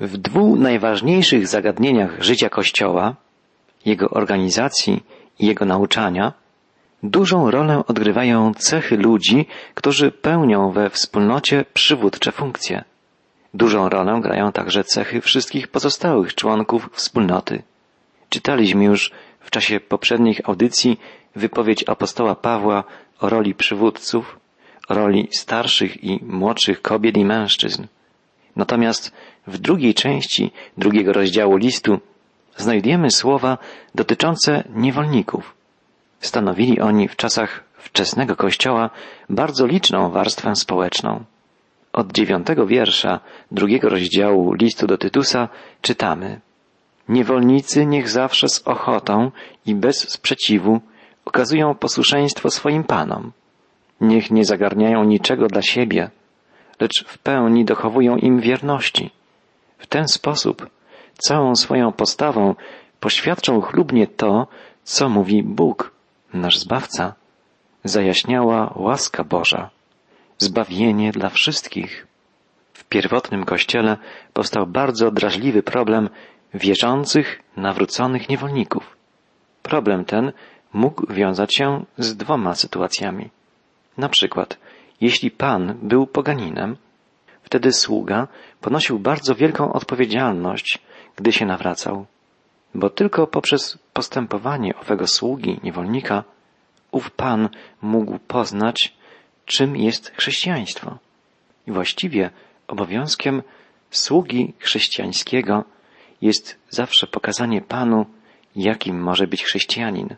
W dwóch najważniejszych zagadnieniach życia Kościoła, jego organizacji i jego nauczania, dużą rolę odgrywają cechy ludzi, którzy pełnią we wspólnocie przywódcze funkcje. Dużą rolę grają także cechy wszystkich pozostałych członków wspólnoty. Czytaliśmy już w czasie poprzednich audycji wypowiedź apostoła Pawła o roli przywódców, roli starszych i młodszych kobiet i mężczyzn. Natomiast w drugiej części drugiego rozdziału listu znajdujemy słowa dotyczące niewolników. Stanowili oni w czasach wczesnego Kościoła bardzo liczną warstwę społeczną. Od dziewiątego wiersza drugiego rozdziału listu do Tytusa czytamy Niewolnicy niech zawsze z ochotą i bez sprzeciwu okazują posłuszeństwo swoim panom. Niech nie zagarniają niczego dla siebie, lecz w pełni dochowują im wierności. W ten sposób całą swoją postawą poświadczą chlubnie to, co mówi Bóg, nasz Zbawca. Zajaśniała łaska Boża, zbawienie dla wszystkich. W pierwotnym kościele powstał bardzo drażliwy problem wierzących, nawróconych niewolników. Problem ten mógł wiązać się z dwoma sytuacjami. Na przykład, jeśli Pan był poganinem, wtedy sługa ponosił bardzo wielką odpowiedzialność, gdy się nawracał, bo tylko poprzez postępowanie owego sługi, niewolnika, ów Pan mógł poznać, czym jest chrześcijaństwo. I właściwie obowiązkiem sługi chrześcijańskiego jest zawsze pokazanie Panu, jakim może być chrześcijanin.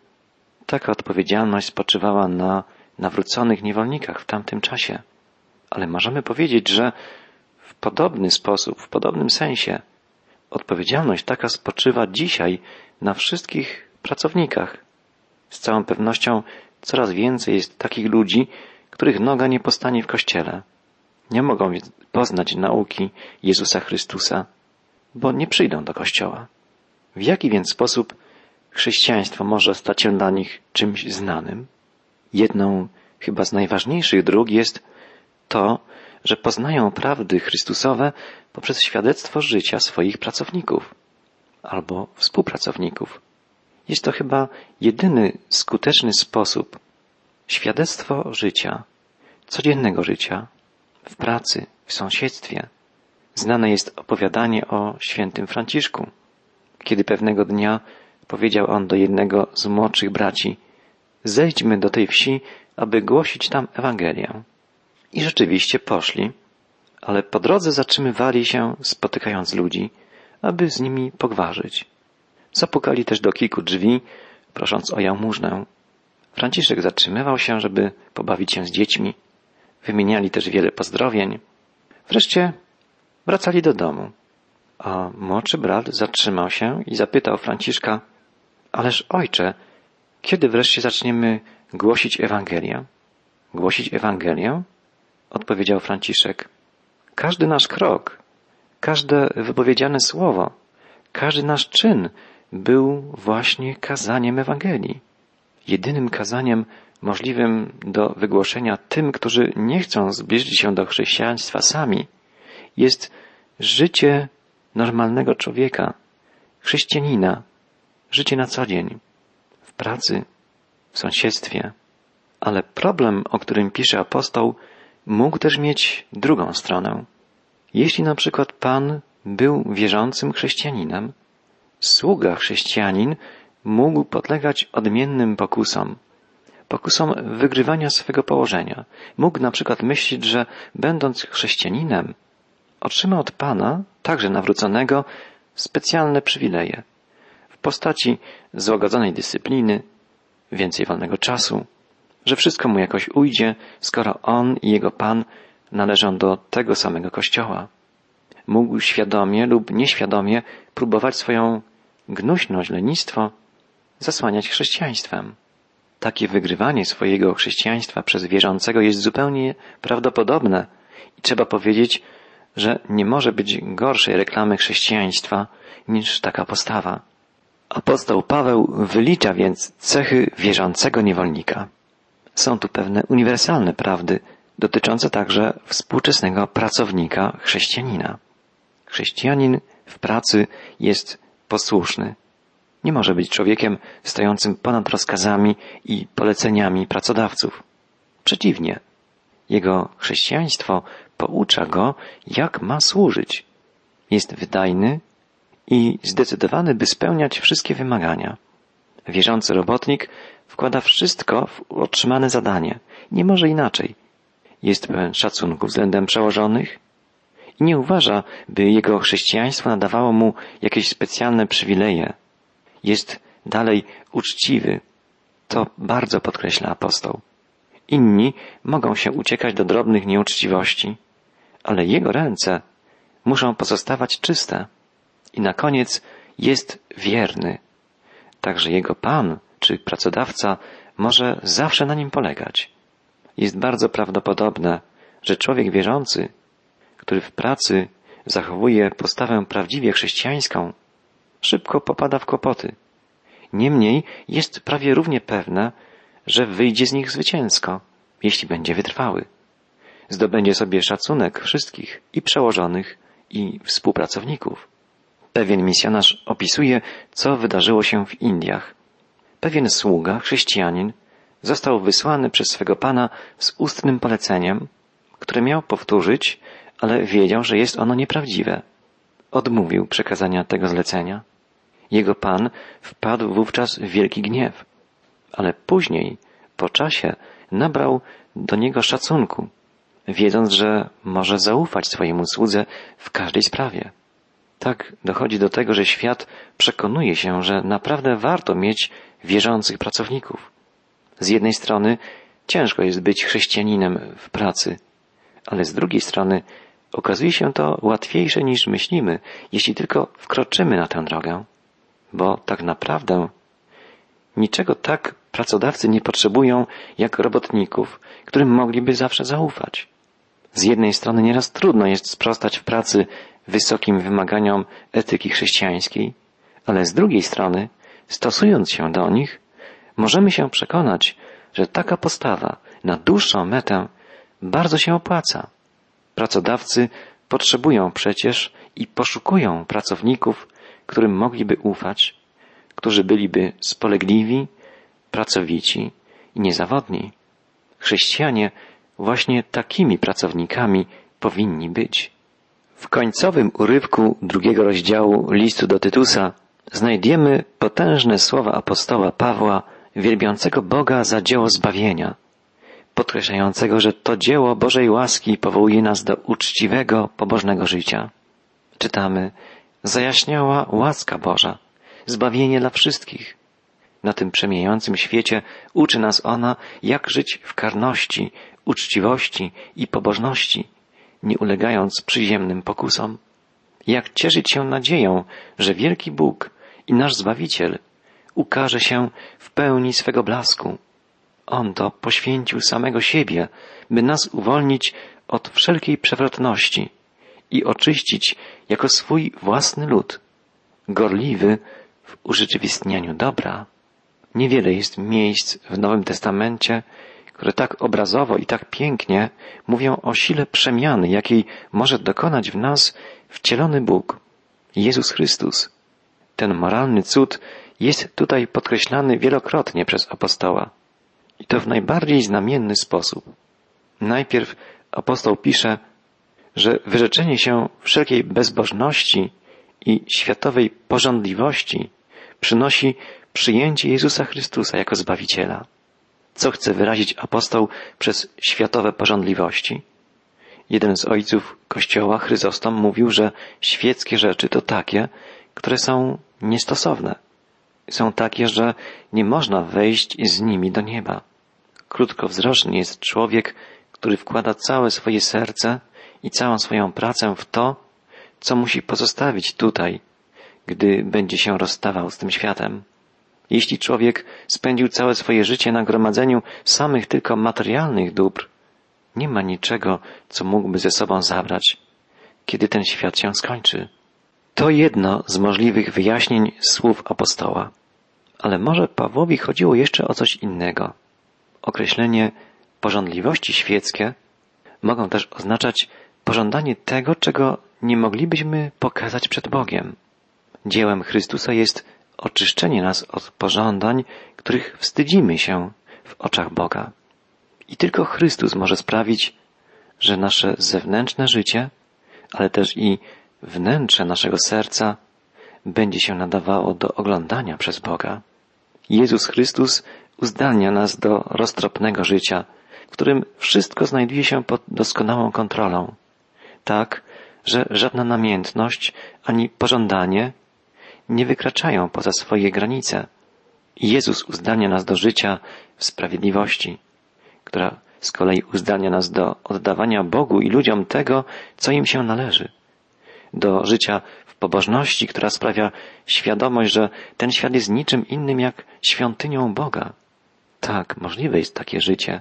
Taka odpowiedzialność spoczywała na nawróconych niewolnikach w tamtym czasie. Ale możemy powiedzieć, że w podobny sposób, w podobnym sensie, odpowiedzialność taka spoczywa dzisiaj na wszystkich pracownikach. Z całą pewnością coraz więcej jest takich ludzi, których noga nie postanie w kościele. Nie mogą poznać nauki Jezusa Chrystusa, bo nie przyjdą do kościoła. W jaki więc sposób chrześcijaństwo może stać się dla nich czymś znanym? Jedną chyba z najważniejszych dróg jest to, że poznają prawdy Chrystusowe poprzez świadectwo życia swoich pracowników albo współpracowników. Jest to chyba jedyny skuteczny sposób świadectwo życia, codziennego życia, w pracy, w sąsiedztwie. Znane jest opowiadanie o świętym Franciszku, kiedy pewnego dnia powiedział on do jednego z młodszych braci, zejdźmy do tej wsi, aby głosić tam Ewangelię. I rzeczywiście poszli, ale po drodze zatrzymywali się, spotykając ludzi, aby z nimi pogwarzyć. Zapukali też do kilku drzwi, prosząc o jałmużnę. Franciszek zatrzymywał się, żeby pobawić się z dziećmi. Wymieniali też wiele pozdrowień. Wreszcie wracali do domu. A młodszy brat zatrzymał się i zapytał Franciszka, ależ ojcze, kiedy wreszcie zaczniemy głosić Ewangelię? Głosić Ewangelię? Odpowiedział Franciszek. Każdy nasz krok, każde wypowiedziane słowo, każdy nasz czyn był właśnie kazaniem Ewangelii. Jedynym kazaniem możliwym do wygłoszenia tym, którzy nie chcą zbliżyć się do chrześcijaństwa sami, jest życie normalnego człowieka, chrześcijanina, życie na co dzień, pracy, w sąsiedztwie. Ale problem, o którym pisze apostoł, mógł też mieć drugą stronę. Jeśli na przykład Pan był wierzącym chrześcijaninem, sługa chrześcijanin mógł podlegać odmiennym pokusom, pokusom wygrywania swego położenia. Mógł na przykład myśleć, że będąc chrześcijaninem, otrzyma od Pana, także nawróconego, specjalne przywileje postaci złagodzonej dyscypliny, więcej wolnego czasu, że wszystko mu jakoś ujdzie, skoro on i jego Pan należą do tego samego Kościoła. Mógł świadomie lub nieświadomie próbować swoją gnuśność, lenistwo zasłaniać chrześcijaństwem. Takie wygrywanie swojego chrześcijaństwa przez wierzącego jest zupełnie prawdopodobne i trzeba powiedzieć, że nie może być gorszej reklamy chrześcijaństwa niż taka postawa. Apostoł Paweł wylicza więc cechy wierzącego niewolnika. Są tu pewne uniwersalne prawdy dotyczące także współczesnego pracownika chrześcijanina. Chrześcijanin w pracy jest posłuszny. Nie może być człowiekiem stojącym ponad rozkazami i poleceniami pracodawców. Przeciwnie, jego chrześcijaństwo poucza go, jak ma służyć. Jest wydajny i zdecydowany, by spełniać wszystkie wymagania. Wierzący robotnik wkłada wszystko w otrzymane zadanie. Nie może inaczej. Jest pełen szacunku względem przełożonych i nie uważa, by jego chrześcijaństwo nadawało mu jakieś specjalne przywileje. Jest dalej uczciwy. To bardzo podkreśla apostoł. Inni mogą się uciekać do drobnych nieuczciwości, ale jego ręce muszą pozostawać czyste. I na koniec jest wierny. Także jego pan czy pracodawca może zawsze na nim polegać. Jest bardzo prawdopodobne, że człowiek wierzący, który w pracy zachowuje postawę prawdziwie chrześcijańską, szybko popada w kłopoty. Niemniej jest prawie równie pewne, że wyjdzie z nich zwycięsko, jeśli będzie wytrwały. Zdobędzie sobie szacunek wszystkich i przełożonych, i współpracowników. Pewien misjonarz opisuje, co wydarzyło się w Indiach. Pewien sługa, chrześcijanin, został wysłany przez swego pana z ustnym poleceniem, które miał powtórzyć, ale wiedział, że jest ono nieprawdziwe. Odmówił przekazania tego zlecenia. Jego pan wpadł wówczas w wielki gniew, ale później, po czasie, nabrał do niego szacunku, wiedząc, że może zaufać swojemu słudze w każdej sprawie. Tak dochodzi do tego, że świat przekonuje się, że naprawdę warto mieć wierzących pracowników. Z jednej strony ciężko jest być chrześcijaninem w pracy, ale z drugiej strony okazuje się to łatwiejsze niż myślimy, jeśli tylko wkroczymy na tę drogę, bo tak naprawdę niczego tak pracodawcy nie potrzebują jak robotników, którym mogliby zawsze zaufać. Z jednej strony nieraz trudno jest sprostać w pracy wysokim wymaganiom etyki chrześcijańskiej, ale z drugiej strony, stosując się do nich, możemy się przekonać, że taka postawa na dłuższą metę bardzo się opłaca. Pracodawcy potrzebują przecież i poszukują pracowników, którym mogliby ufać, którzy byliby spolegliwi, pracowici i niezawodni. Chrześcijanie właśnie takimi pracownikami powinni być. W końcowym urywku drugiego rozdziału listu do Tytusa znajdziemy potężne słowa apostoła Pawła wielbiącego Boga za dzieło zbawienia, podkreślającego, że to dzieło Bożej łaski powołuje nas do uczciwego, pobożnego życia. Czytamy, zajaśniała łaska Boża, zbawienie dla wszystkich. Na tym przemijającym świecie uczy nas ona, jak żyć w karności, uczciwości i pobożności, nie ulegając przyziemnym pokusom. Jak cieszyć się nadzieją, że wielki Bóg i nasz Zbawiciel ukaże się w pełni swego blasku. On to poświęcił samego siebie, by nas uwolnić od wszelkiej przewrotności i oczyścić jako swój własny lud, gorliwy w urzeczywistnianiu dobra. Niewiele jest miejsc w Nowym Testamencie, które tak obrazowo i tak pięknie mówią o sile przemiany, jakiej może dokonać w nas wcielony Bóg, Jezus Chrystus. Ten moralny cud jest tutaj podkreślany wielokrotnie przez apostoła. I to w najbardziej znamienny sposób. Najpierw apostoł pisze, że wyrzeczenie się wszelkiej bezbożności i światowej porządliwości przynosi przyjęcie Jezusa Chrystusa jako Zbawiciela. Co chce wyrazić apostoł przez światowe porządliwości? Jeden z ojców Kościoła, Chryzostom, mówił, że świeckie rzeczy to takie, które są niestosowne. Są takie, że nie można wejść z nimi do nieba. Krótkowzroczny jest człowiek, który wkłada całe swoje serce i całą swoją pracę w to, co musi pozostawić tutaj, gdy będzie się rozstawał z tym światem. Jeśli człowiek spędził całe swoje życie na gromadzeniu samych tylko materialnych dóbr, nie ma niczego, co mógłby ze sobą zabrać, kiedy ten świat się skończy. To jedno z możliwych wyjaśnień słów apostoła. Ale może Pawłowi chodziło jeszcze o coś innego. Określenie porządliwości świeckie mogą też oznaczać pożądanie tego, czego nie moglibyśmy pokazać przed Bogiem. Dziełem Chrystusa jest oczyszczenie nas od pożądań, których wstydzimy się w oczach Boga. I tylko Chrystus może sprawić, że nasze zewnętrzne życie, ale też i wnętrze naszego serca będzie się nadawało do oglądania przez Boga. Jezus Chrystus uzdalnia nas do roztropnego życia, w którym wszystko znajduje się pod doskonałą kontrolą. Tak, że żadna namiętność ani pożądanie nie wykraczają poza swoje granice. Jezus uzdalnia nas do życia w sprawiedliwości, która z kolei uzdalnia nas do oddawania Bogu i ludziom tego, co im się należy. Do życia w pobożności, która sprawia świadomość, że ten świat jest niczym innym jak świątynią Boga. Tak, możliwe jest takie życie,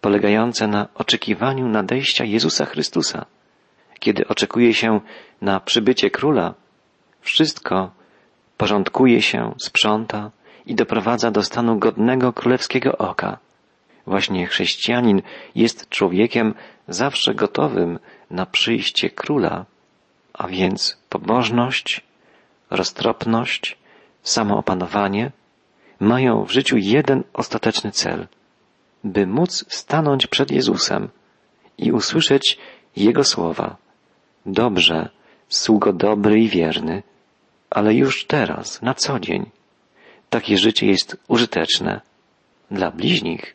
polegające na oczekiwaniu nadejścia Jezusa Chrystusa. Kiedy oczekuje się na przybycie króla, wszystko porządkuje się, sprząta i doprowadza do stanu godnego królewskiego oka. Właśnie chrześcijanin jest człowiekiem zawsze gotowym na przyjście króla, a więc pobożność, roztropność, samoopanowanie mają w życiu jeden ostateczny cel, by móc stanąć przed Jezusem i usłyszeć Jego słowa. Dobrze, sługo dobry i wierny, ale już teraz, na co dzień. Takie życie jest użyteczne dla bliźnich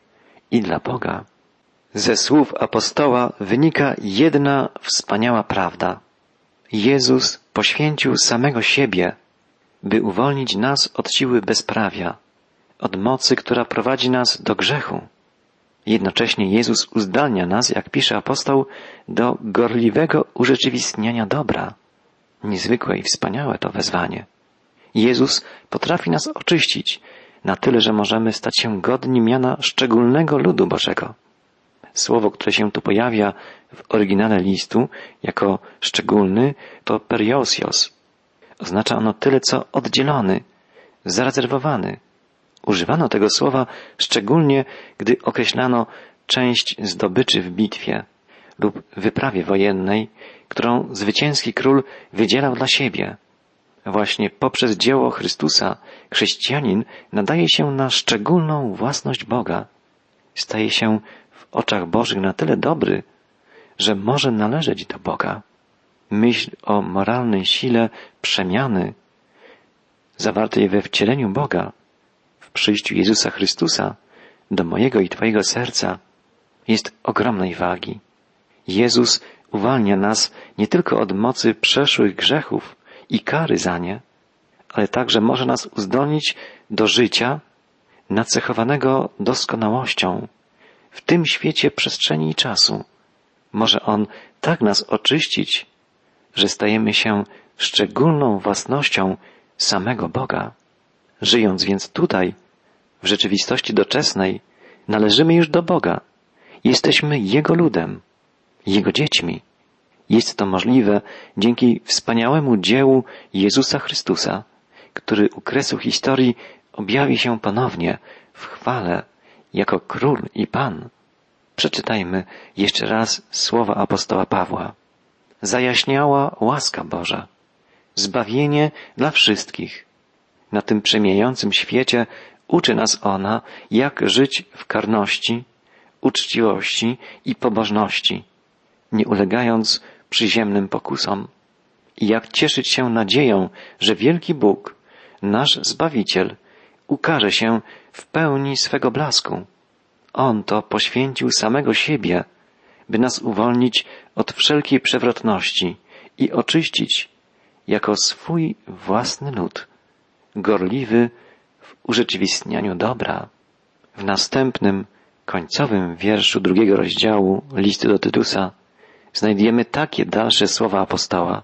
i dla Boga. Ze słów apostoła wynika jedna wspaniała prawda. Jezus poświęcił samego siebie, by uwolnić nas od siły bezprawia, od mocy, która prowadzi nas do grzechu. Jednocześnie Jezus uzdalnia nas, jak pisze apostoł, do gorliwego urzeczywistniania dobra. Niezwykłe i wspaniałe to wezwanie. Jezus potrafi nas oczyścić na tyle, że możemy stać się godni miana szczególnego ludu Bożego. Słowo, które się tu pojawia w oryginale listu jako szczególny, to periosios. Oznacza ono tyle, co oddzielony, zarezerwowany. Używano tego słowa szczególnie, gdy określano część zdobyczy w bitwie lub wyprawie wojennej, którą zwycięski król wydzielał dla siebie. Właśnie poprzez dzieło Chrystusa chrześcijanin nadaje się na szczególną własność Boga. Staje się w oczach Bożych na tyle dobry, że może należeć do Boga. Myśl o moralnej sile przemiany zawartej we wcieleniu Boga w przyjściu Jezusa Chrystusa do mojego i Twojego serca jest ogromnej wagi. Jezus uwalnia nas nie tylko od mocy przeszłych grzechów i kary za nie, ale także może nas uzdolnić do życia nacechowanego doskonałością w tym świecie przestrzeni i czasu. Może On tak nas oczyścić, że stajemy się szczególną własnością samego Boga. Żyjąc więc tutaj, w rzeczywistości doczesnej, należymy już do Boga. Jesteśmy Jego ludem, Jego dziećmi. Jest to możliwe dzięki wspaniałemu dziełu Jezusa Chrystusa, który u kresu historii objawi się ponownie w chwale jako król i pan. Przeczytajmy jeszcze raz słowa apostoła Pawła. Zajaśniała łaska Boża, zbawienie dla wszystkich. Na tym przemijającym świecie uczy nas ona, jak żyć w karności, uczciwości i pobożności, nie ulegając przyziemnym pokusom i jak cieszyć się nadzieją, że wielki Bóg, nasz Zbawiciel, ukaże się w pełni swego blasku. On to poświęcił samego siebie, by nas uwolnić od wszelkiej przewrotności i oczyścić jako swój własny lud, gorliwy w urzeczywistnianiu dobra. W następnym, końcowym wierszu drugiego rozdziału listu do Tytusa znajdujemy takie dalsze słowa apostoła.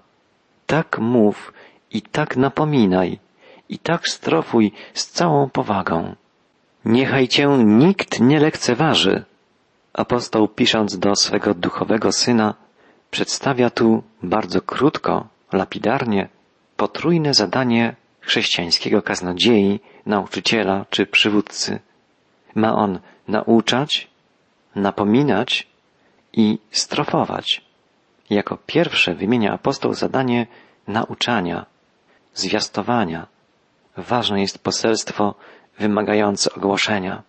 Tak mów i tak napominaj i tak strofuj z całą powagą. Niechaj cię nikt nie lekceważy. Apostoł pisząc do swego duchowego syna przedstawia tu bardzo krótko, lapidarnie, potrójne zadanie chrześcijańskiego kaznodziei, nauczyciela czy przywódcy. Ma on nauczać, napominać i strofować. Jako pierwsze wymienia apostoł zadanie nauczania, zwiastowania. Ważne jest poselstwo wymagające ogłoszenia.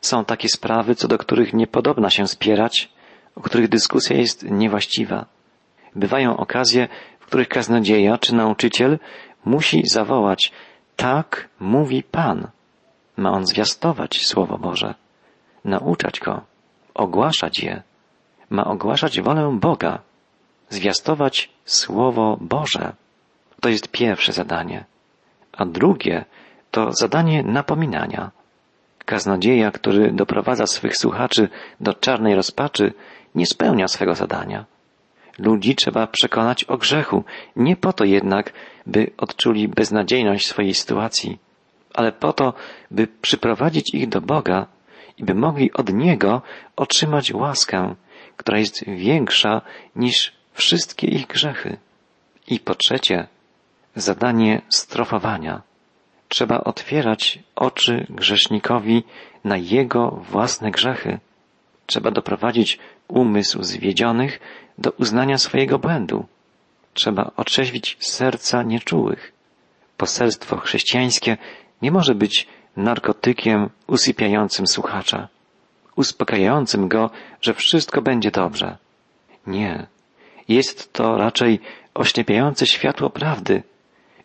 Są takie sprawy, co do których nie podobna się spierać, o których dyskusja jest niewłaściwa. Bywają okazje, w których kaznodzieja czy nauczyciel musi zawołać tak mówi Pan. Ma on zwiastować Słowo Boże, nauczać go, ogłaszać je. Ma ogłaszać wolę Boga, zwiastować Słowo Boże. To jest pierwsze zadanie. A drugie to zadanie napominania. Kaznodzieja, który doprowadza swych słuchaczy do czarnej rozpaczy, nie spełnia swego zadania. Ludzi trzeba przekonać o grzechu, nie po to jednak, by odczuli beznadziejność swojej sytuacji, ale po to, by przyprowadzić ich do Boga i by mogli od Niego otrzymać łaskę, która jest większa niż wszystkie ich grzechy. I po trzecie, zadanie strofowania. Trzeba otwierać oczy grzesznikowi na jego własne grzechy. Trzeba doprowadzić umysł zwiedzionych do uznania swojego błędu. Trzeba otrzeźwić serca nieczułych. Poselstwo chrześcijańskie nie może być narkotykiem usypiającym słuchacza, uspokajającym go, że wszystko będzie dobrze. Nie. Jest to raczej oślepiające światło prawdy,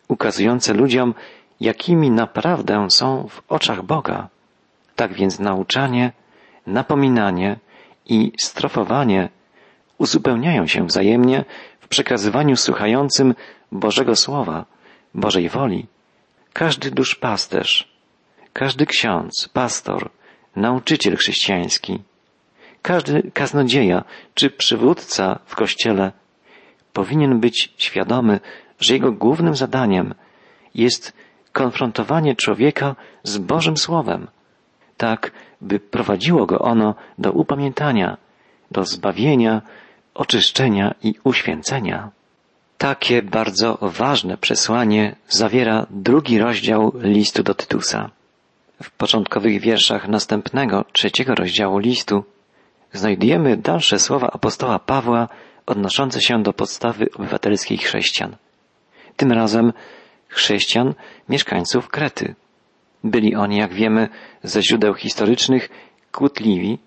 ukazujące ludziom, jakimi naprawdę są w oczach Boga. Tak więc nauczanie, napominanie i strofowanie uzupełniają się wzajemnie w przekazywaniu słuchającym Bożego Słowa, Bożej woli. Każdy duszpasterz, każdy ksiądz, pastor, nauczyciel chrześcijański, każdy kaznodzieja czy przywódca w kościele powinien być świadomy, że jego głównym zadaniem jest konfrontowanie człowieka z Bożym Słowem, tak by prowadziło go ono do upamiętania, do zbawienia, oczyszczenia i uświęcenia. Takie bardzo ważne przesłanie zawiera drugi rozdział listu do Tytusa. W początkowych wierszach następnego, trzeciego rozdziału listu znajdujemy dalsze słowa apostoła Pawła odnoszące się do podstawy obywatelskiej chrześcijan. Tym razem chrześcijan mieszkańców Krety. Byli oni, jak wiemy ze źródeł historycznych, kłótliwi,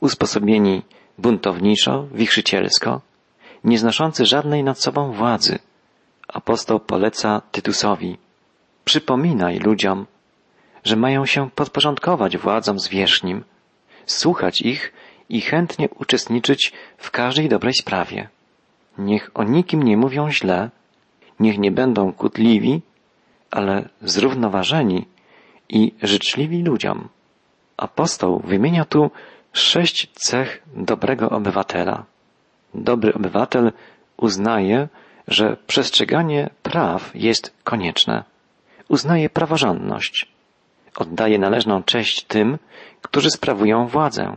usposobieni buntowniczo, wichrzycielsko, nieznoszący żadnej nad sobą władzy. Apostoł poleca Tytusowi. Przypominaj ludziom, że mają się podporządkować władzom zwierzchnim, słuchać ich i chętnie uczestniczyć w każdej dobrej sprawie. Niech o nikim nie mówią źle, niech nie będą kutliwi, ale zrównoważeni i życzliwi ludziom. Apostoł wymienia tu sześć cech dobrego obywatela. Dobry obywatel uznaje, że przestrzeganie praw jest konieczne. Uznaje praworządność. Oddaje należną cześć tym, którzy sprawują władzę.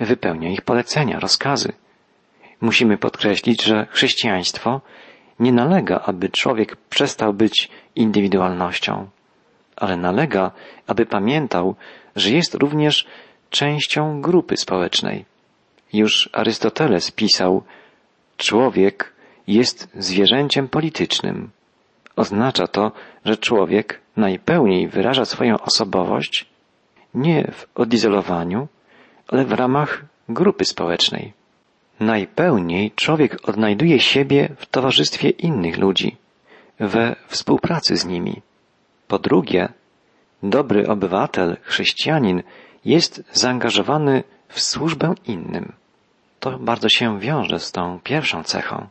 Wypełnia ich polecenia, rozkazy. Musimy podkreślić, że chrześcijaństwo nie nalega, aby człowiek przestał być indywidualnością, ale nalega, aby pamiętał, że jest również częścią grupy społecznej. Już Arystoteles pisał, człowiek jest zwierzęciem politycznym. Oznacza to, że człowiek najpełniej wyraża swoją osobowość nie w odizolowaniu, ale w ramach grupy społecznej. Najpełniej człowiek odnajduje siebie w towarzystwie innych ludzi, we współpracy z nimi. Po drugie, dobry obywatel, chrześcijanin jest zaangażowany w służbę innym. To bardzo się wiąże z tą pierwszą cechą.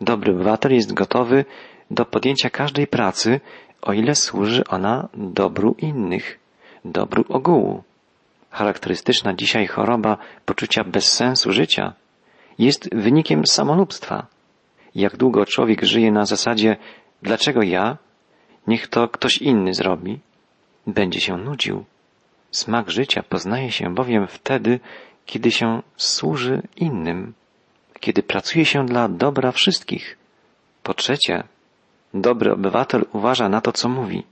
Dobry obywatel jest gotowy do podjęcia każdej pracy, o ile służy ona dobru innych, dobru ogółu. Charakterystyczna dzisiaj choroba poczucia bezsensu życia jest wynikiem samolubstwa. Jak długo człowiek żyje na zasadzie dlaczego ja? Niech to ktoś inny zrobi, będzie się nudził. Smak życia poznaje się bowiem wtedy, kiedy się służy innym, kiedy pracuje się dla dobra wszystkich. Po trzecie, dobry obywatel uważa na to, co mówi.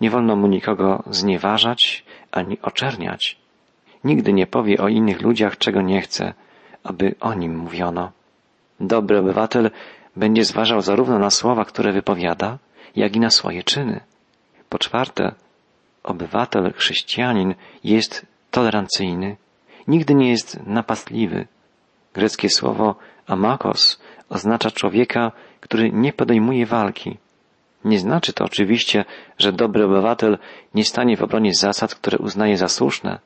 Nie wolno mu nikogo znieważać ani oczerniać. Nigdy nie powie o innych ludziach, czego nie chce, aby o nim mówiono. Dobry obywatel będzie zważał zarówno na słowa, które wypowiada, jak i na swoje czyny. Po czwarte, obywatel, chrześcijanin jest tolerancyjny, nigdy nie jest napastliwy. Greckie słowo amakos oznacza człowieka, który nie podejmuje walki. Nie znaczy to oczywiście, że dobry obywatel nie stanie w obronie zasad, które uznaje za słuszne,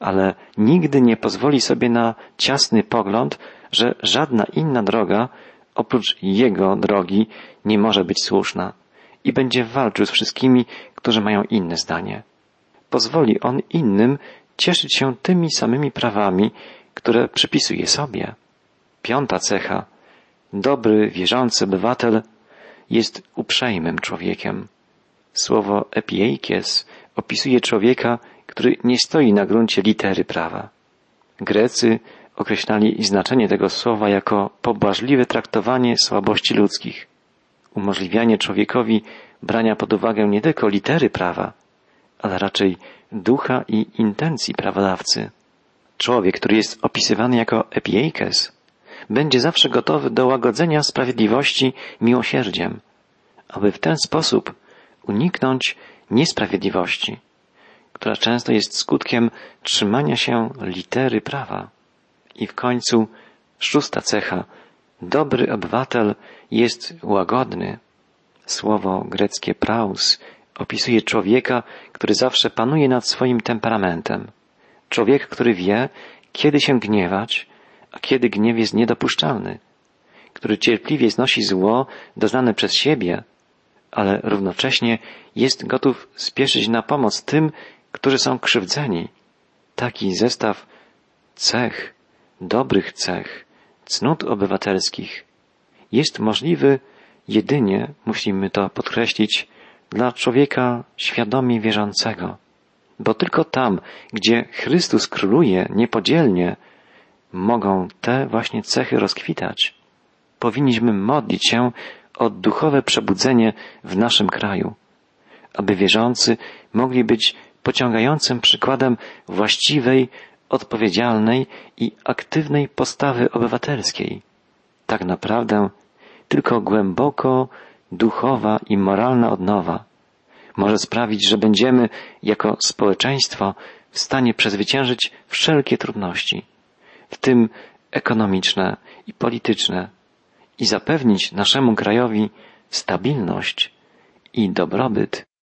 ale nigdy nie pozwoli sobie na ciasny pogląd, że żadna inna droga oprócz jego drogi nie może być słuszna i będzie walczył z wszystkimi, którzy mają inne zdanie. Pozwoli on innym cieszyć się tymi samymi prawami, które przypisuje sobie. Piąta cecha. Dobry, wierzący obywatel jest uprzejmym człowiekiem. Słowo epieikes opisuje człowieka, który nie stoi na gruncie litery prawa. Grecy określali znaczenie tego słowa jako pobłażliwe traktowanie słabości ludzkich, umożliwianie człowiekowi brania pod uwagę nie tylko litery prawa, ale raczej ducha i intencji prawodawcy. Człowiek, który jest opisywany jako epieikes, będzie zawsze gotowy do łagodzenia sprawiedliwości miłosierdziem, aby w ten sposób uniknąć niesprawiedliwości, która często jest skutkiem trzymania się litery prawa. I w końcu szósta cecha. Dobry obywatel jest łagodny. Słowo greckie praus opisuje człowieka, który zawsze panuje nad swoim temperamentem. Człowiek, który wie, kiedy się gniewać, a kiedy gniew jest niedopuszczalny, który cierpliwie znosi zło doznane przez siebie, ale równocześnie jest gotów spieszyć na pomoc tym, którzy są krzywdzeni. Taki zestaw cech, dobrych cech, cnót obywatelskich jest możliwy jedynie, musimy to podkreślić, dla człowieka świadomie wierzącego. Bo tylko tam, gdzie Chrystus króluje niepodzielnie, mogą te właśnie cechy rozkwitać. Powinniśmy modlić się o duchowe przebudzenie w naszym kraju, aby wierzący mogli być pociągającym przykładem właściwej, odpowiedzialnej i aktywnej postawy obywatelskiej. Tak naprawdę tylko głęboko duchowa i moralna odnowa może sprawić, że będziemy jako społeczeństwo w stanie przezwyciężyć wszelkie trudności, w tym ekonomiczne i polityczne, i zapewnić naszemu krajowi stabilność i dobrobyt